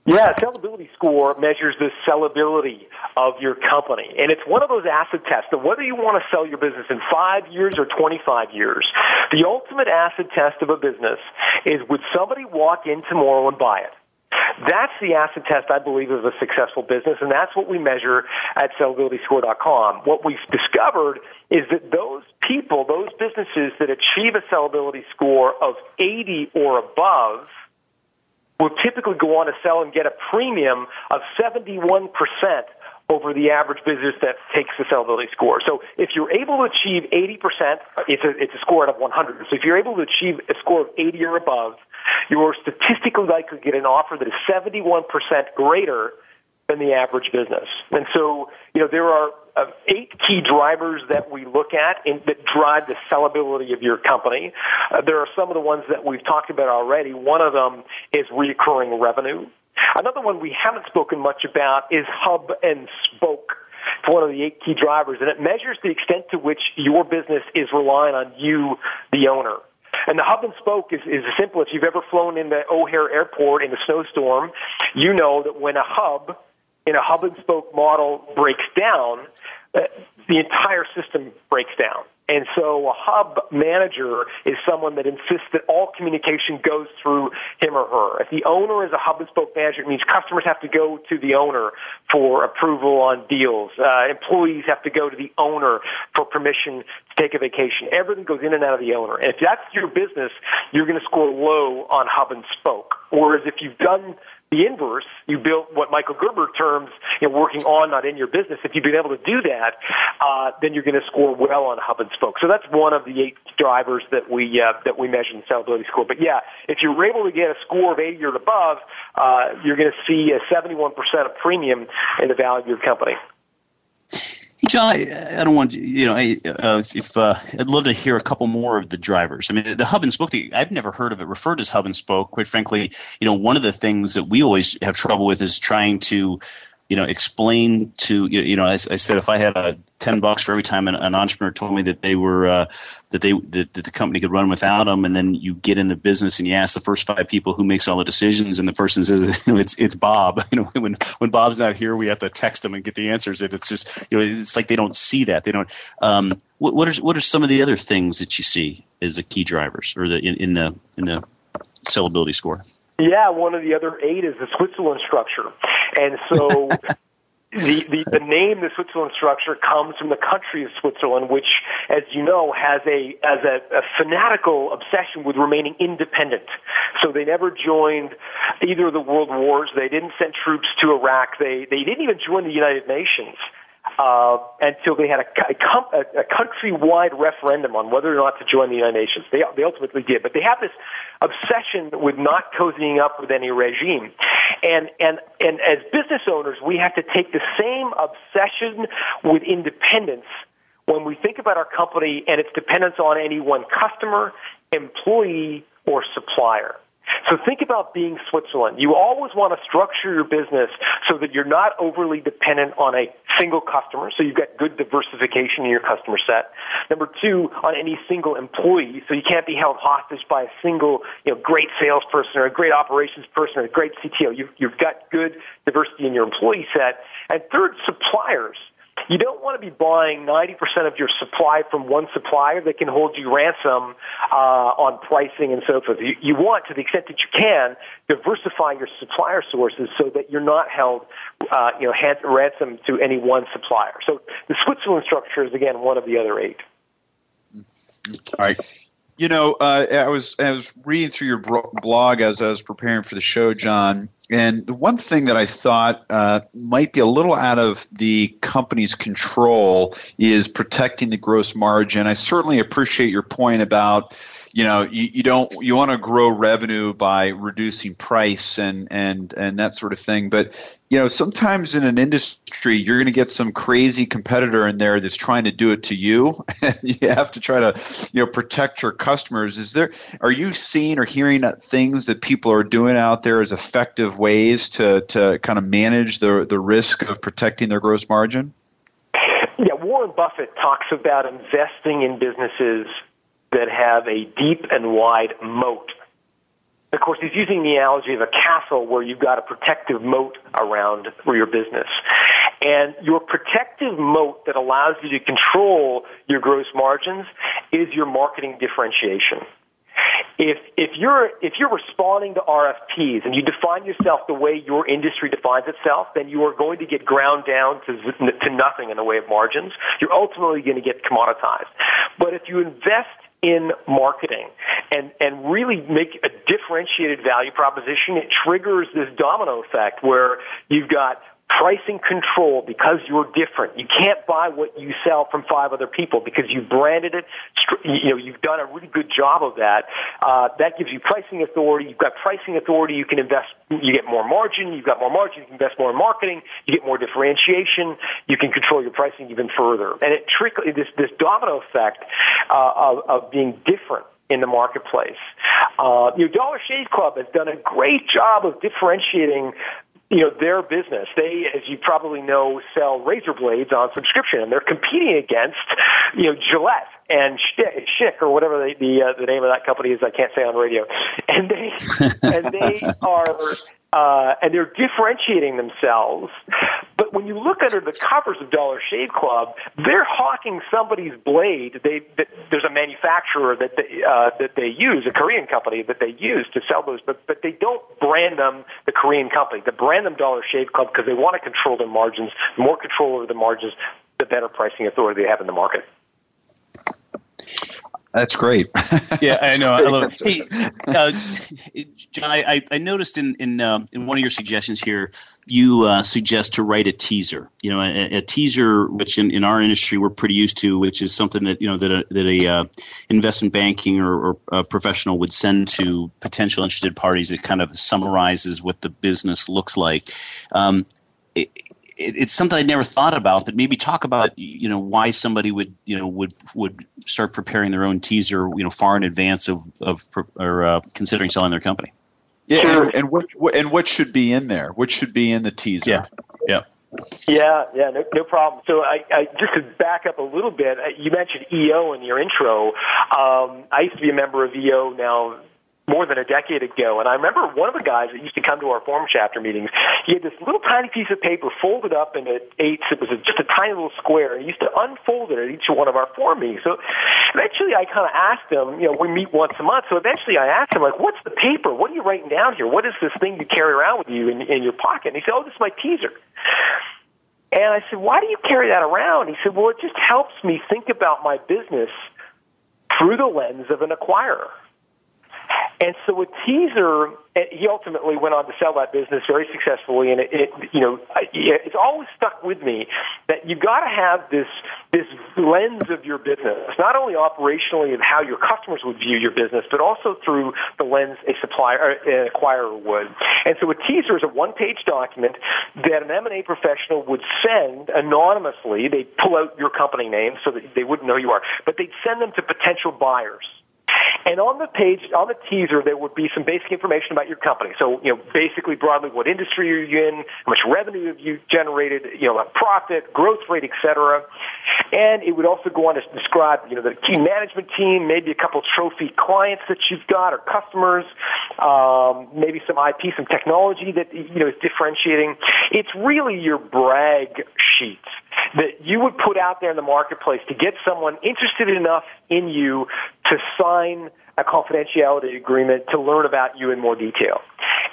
Yeah, sellability score measures the sellability of your company, and it's one of those acid tests that whether you want to sell your business in five years or twenty-five years, the ultimate acid test of a business is: would somebody walk in tomorrow and buy it? That's the acid test, I believe, of a successful business, and that's what we measure at sellabilityscore.com. What we've discovered is that those people, those businesses that achieve a sellability score of 80 or above, will typically go on to sell and get a premium of 71% over the average business that takes the sellability score. So if you're able to achieve 80%, it's a, it's a score out of 100. So if you're able to achieve a score of 80 or above, you're statistically likely to get an offer that is 71% greater than the average business. And so, you know, there are uh, eight key drivers that we look at in, that drive the sellability of your company. Uh, there are some of the ones that we've talked about already. One of them is recurring revenue. Another one we haven't spoken much about is hub and spoke. It's one of the eight key drivers, and it measures the extent to which your business is relying on you, the owner. And the hub and spoke is, is simple. If you've ever flown into O'Hare Airport in a snowstorm, you know that when a hub in a hub and spoke model breaks down, uh, the entire system breaks down. And so a hub manager is someone that insists that all communication goes through him or her. If the owner is a hub and spoke manager, it means customers have to go to the owner for approval on deals. Uh, employees have to go to the owner for permission to take a vacation. Everything goes in and out of the owner. And if that's your business, you're going to score low on hub and spoke. Whereas if you've done the inverse, you built what Michael Gerber terms you know, working on, not in your business. If you've been able to do that, uh, then you're going to score well on hub and spoke. So that's one of the eight drivers that we uh, that we measure in sellability score. But yeah, if you're able to get a score of 80 or above, uh, you're going to see a 71% of premium in the value of your company. John, I, don't want you know, I, uh, if uh, I'd love to hear a couple more of the drivers. I mean, the hub and spoke. I've never heard of it referred as hub and spoke. Quite frankly, you know, one of the things that we always have trouble with is trying to you know, explain to you you know, I, I said if I had a ten bucks for every time an, an entrepreneur told me that they were uh, that they that, that, the company could run without them, and then you get in the business and you ask the first five people who makes all the decisions, and the person says, you know, it's it's Bob. You know, when when Bob's not here, we have to text them and get the answers, and it's just you know, it's like they don't see that. They don't. Um, what what are what are some of the other things that you see as the key drivers or the in, in the in the sellability score? Yeah, one of the other eight is the Switzerland structure. And so the, the, the name, the Switzerland structure, comes from the country of Switzerland, which, as you know, has a as a, a fanatical obsession with remaining independent. So they never joined either of the world wars. They didn't send troops to Iraq. They they didn't even join the United Nations uh, until they had a, a, a countrywide referendum on whether or not to join the United Nations. They, they ultimately did, but they have this obsession with not cozying up with any regime. And, and, and as business owners, we have to take the same obsession with independence when we think about our company and its dependence on any one customer, employee, or supplier. So think about being Switzerland. You always want to structure your business so that you're not overly dependent on a single customer, so you've got good diversification in your customer set. Number two, on any single employee, so you can't be held hostage by a single, you know, great salesperson or a great operations person or a great CTO. You've, you've got good diversity in your employee set. And third, suppliers. You don't want to be buying 90% of your supply from one supplier that can hold you ransom uh, on pricing and so forth. You, you want, to the extent that you can, diversify your supplier sources so that you're not held, uh, you know, hand, ransom to any one supplier. So the Switzerland structure is again one of the other eight. All right. You know, uh, I was I was reading through your blog as I was preparing for the show, John, and the one thing that I thought uh, might be a little out of the company's control is protecting the gross margin. I certainly appreciate your point about you know you, you don't you want to grow revenue by reducing price and and and that sort of thing. But you know sometimes in an industry you're going to get some crazy competitor in there that's trying to do it to you. And you have to try to you know protect your customers. Is there are you seeing or hearing things that people are doing out there as effective ways to to kind of manage the the risk of protecting their gross margin? Yeah, Warren Buffett talks about investing in businesses that have a deep and wide moat. Of course, he's using the analogy of a castle where you've got a protective moat around your business. And your protective moat that allows you to control your gross margins is your marketing differentiation. If, if you're, if you're responding to RFPs and you define yourself the way your industry defines itself, then you are going to get ground down to, to nothing in the way of margins. You're ultimately going to get commoditized. But if you invest in marketing and, and really make a differentiated value proposition, it triggers this domino effect where you've got pricing control because you're different. You can't buy what you sell from five other people because you've branded it. You know, you've done a really good job of that. Uh, that gives you pricing authority. You've got pricing authority. You can invest. You get more margin. You've got more margin. You can invest more in marketing. You get more differentiation. You can control your pricing even further. And it trickle this this domino effect uh, of, of being different in the marketplace. Uh, Dollar Shave Club has done a great job of differentiating you know their business. They, as you probably know, sell razor blades on subscription, and they're competing against you know Gillette and Schick or whatever the the, uh, the name of that company is. I can't say on radio, and they and they are uh, and they're differentiating themselves. But when you look under the covers of Dollar Shave Club, they're hawking somebody's blade. They, that, there's a manufacturer that they, uh, that they use, a Korean company that they use to sell those, but but they don't brand them the Korean company. They brand them Dollar Shave Club because they want to control their margins. The more control over the margins, the better pricing authority they have in the market. That's great. yeah, I know. I love it. Hey, uh, John, I, I noticed in in, uh, in one of your suggestions here, you uh, suggest to write a teaser. You know, a, a, teaser, which in, in our industry we're pretty used to, which is something that you know that a, that a uh, investment banking or, or a professional would send to potential interested parties. That kind of summarizes what the business looks like. Um, it, it's something I'd never thought about, but maybe talk about you know why somebody would you know would would start preparing their own teaser you know far in advance of of or uh, considering selling their company. Yeah, sure. and, and, what and what should be in there? What should be in the teaser? Yeah, yeah. Yeah, yeah, no, no problem. So I, I just to back up a little bit, uh, you mentioned EO in your intro. Um, I used to be a member of EO now more than a decade ago. And I remember one of the guys that used to come to our forum chapter meetings, he had this little tiny piece of paper folded up into eighths. It was just a tiny little square. He used to unfold it at each one of our forum meetings. So eventually I kind of asked him, you know, we meet once a month. So eventually I asked him, like, what's the paper? What are you writing down here? What is this thing you carry around with you in, in your pocket? And he said, oh, this is my teaser. And I said, why do you carry that around? He said, well, it just helps me think about my business through the lens of an acquirer. And so a teaser, eh, he ultimately went on to sell that business very successfully. And it, it you know, it's always stuck with me that you got to have this this lens of your business, not only operationally of how your customers would view your business, but also through the lens a supplier, or an acquirer would. And so a teaser is a one-page document that an M&A professional would send anonymously. They pull out your company name so that they wouldn't know you are, but they'd send them to potential buyers. And on the page, on the teaser, there would be some basic information about your company. So, you know, basically broadly, what industry are you in, how much revenue have you generated, you know, profit, growth rate, et cetera. And it would also go on to describe, you know, the key management team, maybe a couple trophy clients that you've got or customers, um, maybe some IP, some technology that, you know, is differentiating. It's really your brag sheet that you would put out there in the marketplace to get someone interested enough in you to sign a confidentiality agreement to learn about you in more detail.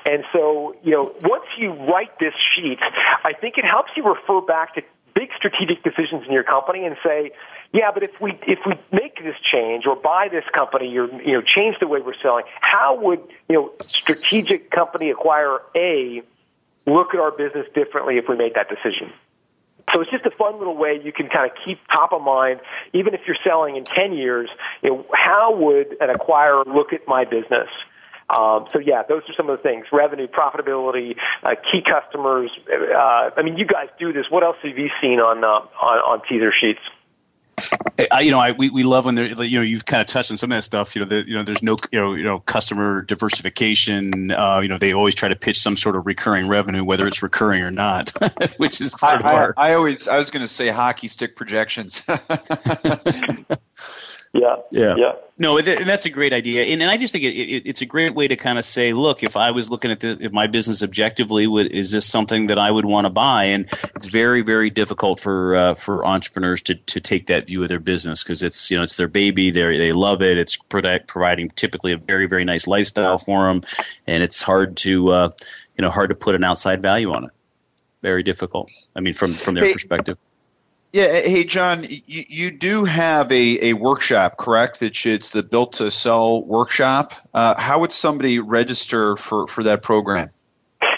And so, you know, once you write this sheet, I think it helps you refer back to big strategic decisions in your company and say, yeah, but if we if we make this change or buy this company or you know change the way we're selling, how would you know strategic company acquire A look at our business differently if we made that decision? So it's just a fun little way you can kind of keep top of mind, even if you're selling in 10 years, you know, how would an acquirer look at my business? Um, so yeah, those are some of the things: revenue, profitability, uh, key customers. Uh, I mean, you guys do this. What else have you seen on uh, on, on teaser sheets? I, you know, I we, we love when there, you know, you've kind of touched on some of that stuff. You know, the, you know, there's no, you know, you know, customer diversification. Uh, you know, they always try to pitch some sort of recurring revenue, whether it's recurring or not, which is part I, of our. I, I always, I was going to say hockey stick projections. Yeah. Yeah. Yeah. No, and that's a great idea, and, and I just think it, it, it's a great way to kind of say, look, if I was looking at the, if my business objectively, would, is this something that I would want to buy? And it's very, very difficult for uh, for entrepreneurs to, to take that view of their business because it's you know it's their baby, they they love it, it's product, providing typically a very, very nice lifestyle for them, and it's hard to uh, you know hard to put an outside value on it. Very difficult. I mean, from from their Hey, perspective. Yeah, hey John, you, you do have a, a workshop, correct? That it's the Built to Sell workshop. Uh, how would somebody register for, for that program?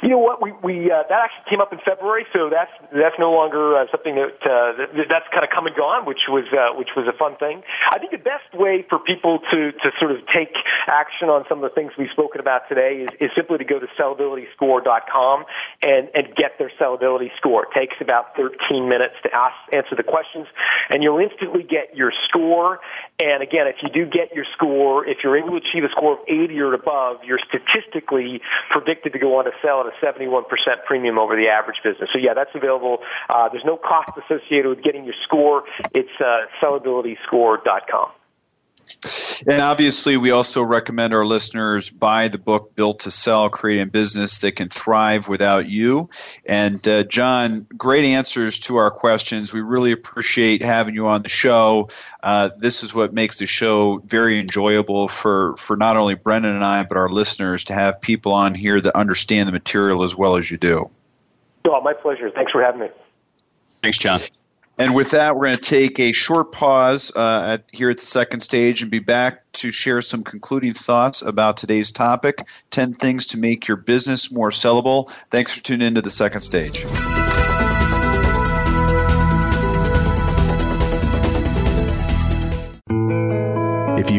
You know what? We we uh, that actually came up in February, so that's that's no longer uh, something that, uh, that that's kind of come and gone, which was uh, which was a fun thing. I think the best way for people to to sort of take action on some of the things we've spoken about today is, is simply to go to sellabilityscore.com and and get their sellability score. It takes about 13 minutes to ask answer the questions, and you'll instantly get your score. And again, if you do get your score, if you're able to achieve a score of 80 or above, you're statistically predicted to go on to sell at a 71% premium over the average business. So yeah, that's available. Uh, there's no cost associated with getting your score. It's uh, sellabilityscore.com. And obviously, we also recommend our listeners buy the book Built to Sell Creating a Business That Can Thrive Without You. And uh, John, great answers to our questions. We really appreciate having you on the show. Uh, this is what makes the show very enjoyable for, for not only Brendan and I, but our listeners to have people on here that understand the material as well as you do. Oh, my pleasure. Thanks for having me. Thanks, John. And with that, we're going to take a short pause uh, at, here at the second stage and be back to share some concluding thoughts about today's topic 10 things to make your business more sellable. Thanks for tuning in to the second stage.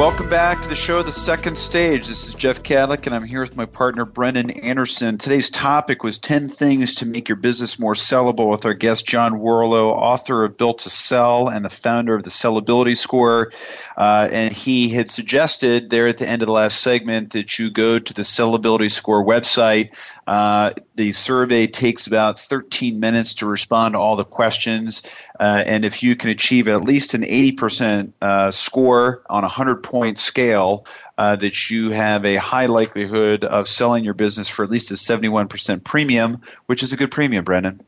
Welcome back to the show, The Second Stage. This is Jeff Kadlic, and I'm here with my partner, Brendan Anderson. Today's topic was 10 Things to Make Your Business More Sellable with our guest, John Warrillow, author of Built to Sell and the founder of the Sellability Score. Uh, and he had suggested there at the end of the last segment that you go to the Sellability Score website. Uh, the survey takes about 13 minutes to respond to all the questions. Uh, and if you can achieve at least an 80% uh, score on a 100 point scale, uh, that you have a high likelihood of selling your business for at least a 71% premium, which is a good premium, Brendan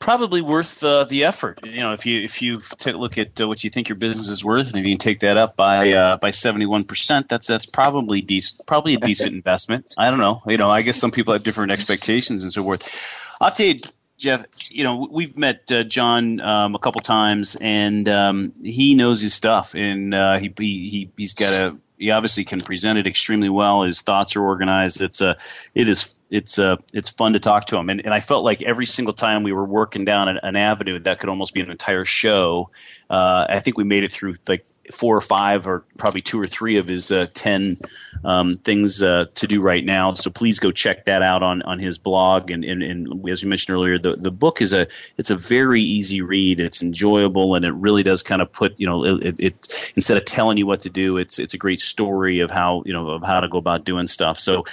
probably worth uh, the effort. You know, if you if you look at uh, what you think your business is worth, and if you can take that up by uh, by seventy one percent, that's that's probably decent, probably a decent investment. I don't know. You know, I guess some people have different expectations and so forth. I'll tell you, Jeff, you know, we've met uh, John um, a couple times, and um, he knows his stuff, and uh, he, he he's got a he obviously can present it extremely well. His thoughts are organized. It's a it is it's uh, it's fun to talk to him. And, and I felt like every single time we were working down an, an avenue that could almost be an entire show. Uh, I think we made it through like four or five, or probably two or three of his uh, ten um, things uh, to do right now. So please go check that out on, on his blog. And, and, and as you mentioned earlier, the, the book is a it's a very easy read. It's enjoyable, and it really does kind of put you know it, it instead of telling you what to do, it's it's a great story of how you know of how to go about doing stuff. So.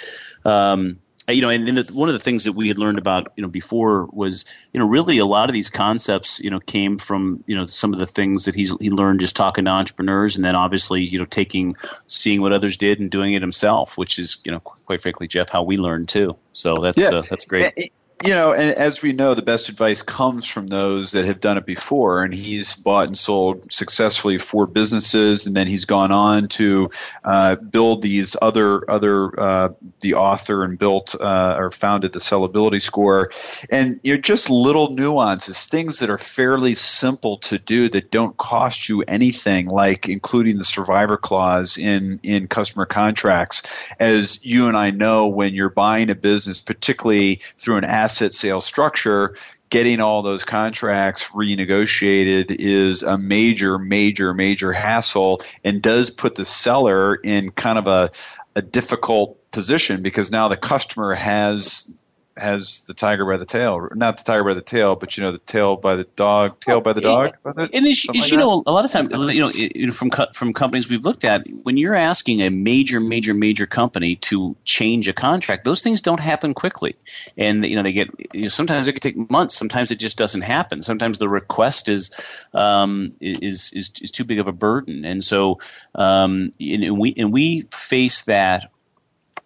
Um, you know, and, and the, one of the things that we had learned about, you know, before was, you know, really a lot of these concepts, you know, came from, you know, some of the things that he's he learned just talking to entrepreneurs, and then obviously, you know, taking, seeing what others did and doing it himself, which is, you know, quite frankly, Jeff, how we learned too. So that's yeah. uh, that's great you know, and as we know, the best advice comes from those that have done it before. And he's bought and sold successfully for businesses, and then he's gone on to uh, build these other other uh, the author and built uh, or founded the sellability score, and you know, just little nuances, things that are fairly simple to do that don't cost you anything, like including the survivor clause in in customer contracts. As you and I know, when you're buying a business, particularly through an asset sale structure, getting all those contracts renegotiated is a major, major, major hassle and does put the seller in kind of a, a difficult position because now the customer has has the tiger by the tail. Not the tiger by the tail, but you know the tail by the dog, tail by the dog. And as, as like you know, a lot of times, you know, from from companies we've looked at, when you're asking a major, major, major company to change a contract, those things don't happen quickly, and you know they get. You know, sometimes it can take months. Sometimes it just doesn't happen. Sometimes the request is um, is, is is too big of a burden, and so um, and we and we face that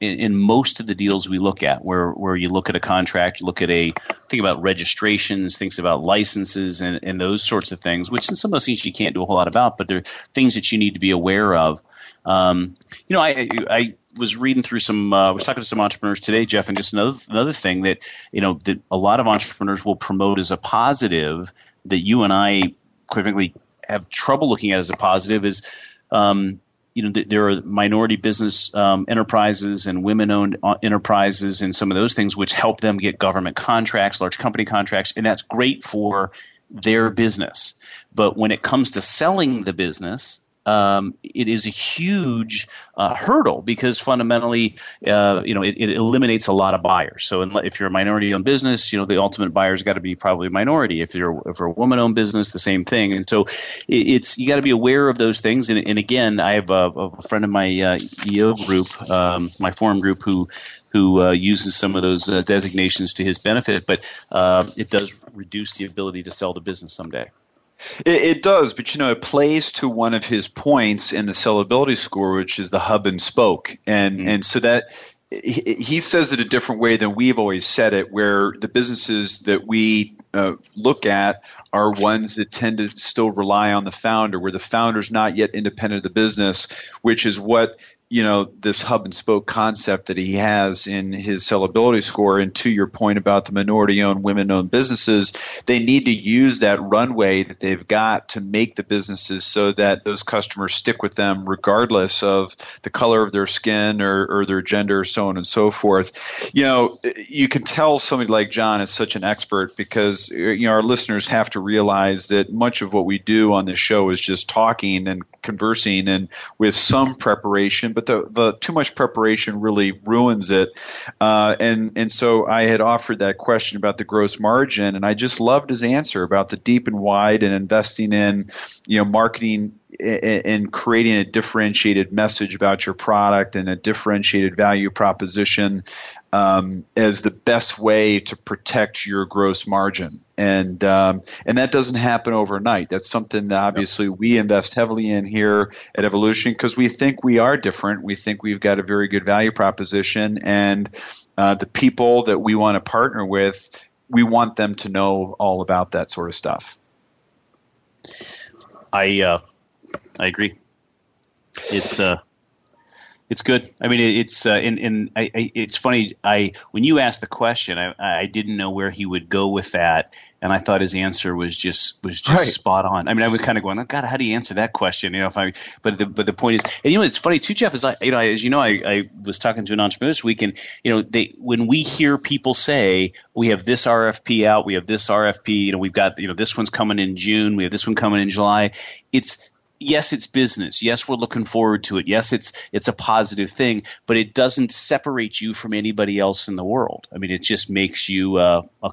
in, in, most of the deals we look at, where where you look at a contract, you look at a think about registrations, things about licenses, and, and those sorts of things. Which in some of those things you can't do a whole lot about, but they're things that you need to be aware of. Um, you know, I I was reading through some. Uh, I was talking to some entrepreneurs today, Jeff, and just another another thing that you know that a lot of entrepreneurs will promote as a positive that you and I, quite frankly, have trouble looking at as a positive is. Um, you know, there are minority business um, enterprises and women-owned uh, enterprises and some of those things which help them get government contracts, large company contracts, and that's great for their business. But when it comes to selling the business, um, it is a huge uh, hurdle because fundamentally, uh, you know, it, it, eliminates a lot of buyers. So if you're a minority-owned business, you know, the ultimate buyer's got to be probably a minority. If you're if you're a woman-owned business, the same thing. And so it, it's you got to be aware of those things. And, and again, I have a, a friend of my uh, EO group, um, my forum group, who who uh, uses some of those uh, designations to his benefit, but uh, it does reduce the ability to sell the business someday. It, it, does, but you know, it plays to one of his points in the sellability score, which is the hub and spoke, and mm-hmm. and so that he, he, says it a different way than we've always said it, where the businesses that we uh, look at are ones that tend to still rely on the founder, where the founder's not yet independent of the business, which is what you know this hub and spoke concept that he has in his sellability score. And to your point about the minority owned women owned businesses they need to use that runway that they've got to make the businesses so that those customers stick with them regardless of the color of their skin or, or their gender so on and so forth. You know you can tell somebody like john is such an expert because you know our listeners have to realize that much of what we do on this show is just talking and conversing and with some preparation, but the, the too much preparation really ruins it. Uh, and and so I had offered that question about the gross margin, and I just loved his answer about the deep and wide and investing in you know marketing and creating a differentiated message about your product and a differentiated value proposition um, as the best way to protect your gross margin. And um, and that doesn't happen overnight. That's something that obviously we invest heavily in here at Evolution because we think we are different. We think we've got a very good value proposition, and uh, the people that we want to partner with, we want them to know all about that sort of stuff. I uh, I agree. It's uh, it's good. I mean, it's uh, in in I, I, it's funny. I when you asked the question, I, I didn't know where he would go with that, and I thought his answer was just was just right. spot on. I mean, I was kind of going, oh, God, how do you answer that question? You know, if I but the but the point is, and you know, it's funny too, Jeff. Is I you know, as you know, I, I was talking to an entrepreneur this week, and you know, they when we hear people say we have this RFP out, we have this RFP, you know, we've got you know this one's coming in June, we have this one coming in July. It's yes, it's business. Yes, we're looking forward to it. Yes, it's it's a positive thing, but it doesn't separate you from anybody else in the world. I mean, it just makes you uh, a,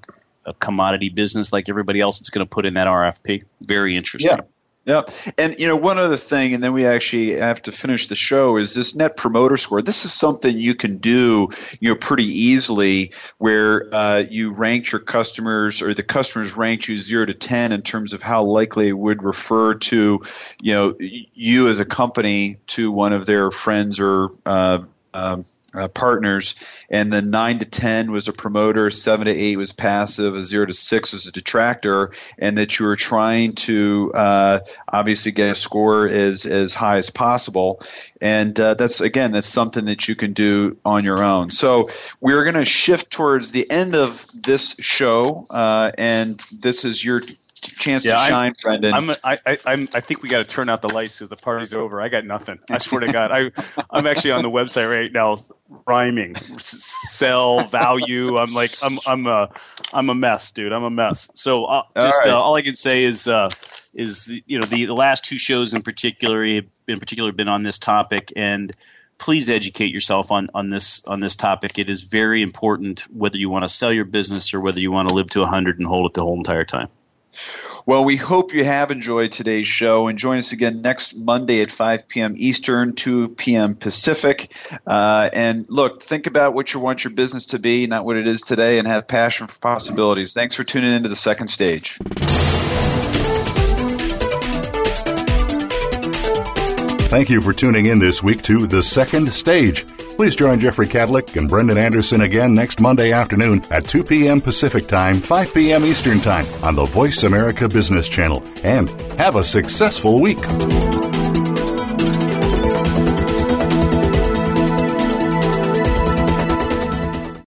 a, commodity business like everybody else that's going to put in that RFP. Very interesting. Yeah. Yeah, and you know one other thing, and then we actually have to finish the show. Is this Net Promoter Score? This is something you can do, you know, pretty easily, where uh, you ranked your customers, or the customers ranked you zero to ten in terms of how likely it would refer to, you know, you as a company to one of their friends or uh, um, uh, partners, and then nine to ten was a promoter, seven to eight was passive, a zero to six was a detractor, and that you were trying to uh, obviously get a score as as high as possible, and uh, that's again that's something that you can do on your own. So we're going to shift towards the end of this show, uh, and this is your chance yeah, to shine, I'm, Brendan. I'm, I, I, I'm, I think we got to turn out the lights because the party's over. I got nothing. I swear to God, I, I'm actually on the website right now, rhyming, sell, value. I'm like, I'm, I'm a, I'm a mess, dude. I'm a mess. So uh, just all, right. uh, all I can say is, uh, is you know the, the last two shows in particular, in particular, been on this topic and please educate yourself on, on this on this topic. It is very important whether you want to sell your business or whether you want to live to 100 and hold it the whole entire time. Well, we hope you have enjoyed today's show and join us again next Monday at 5 p.m. Eastern, 2 p.m. Pacific. Uh, and look, think about what you want your business to be, not what it is today, and have passion for possibilities. Thanks for tuning into the second stage. Thank you for tuning in this week to The Second Stage. Please join Jeffrey Kadlic and Brendan Anderson again next Monday afternoon at 2 p.m. Pacific Time, 5 p.m. Eastern Time on the Voice America Business Channel. And have a successful week.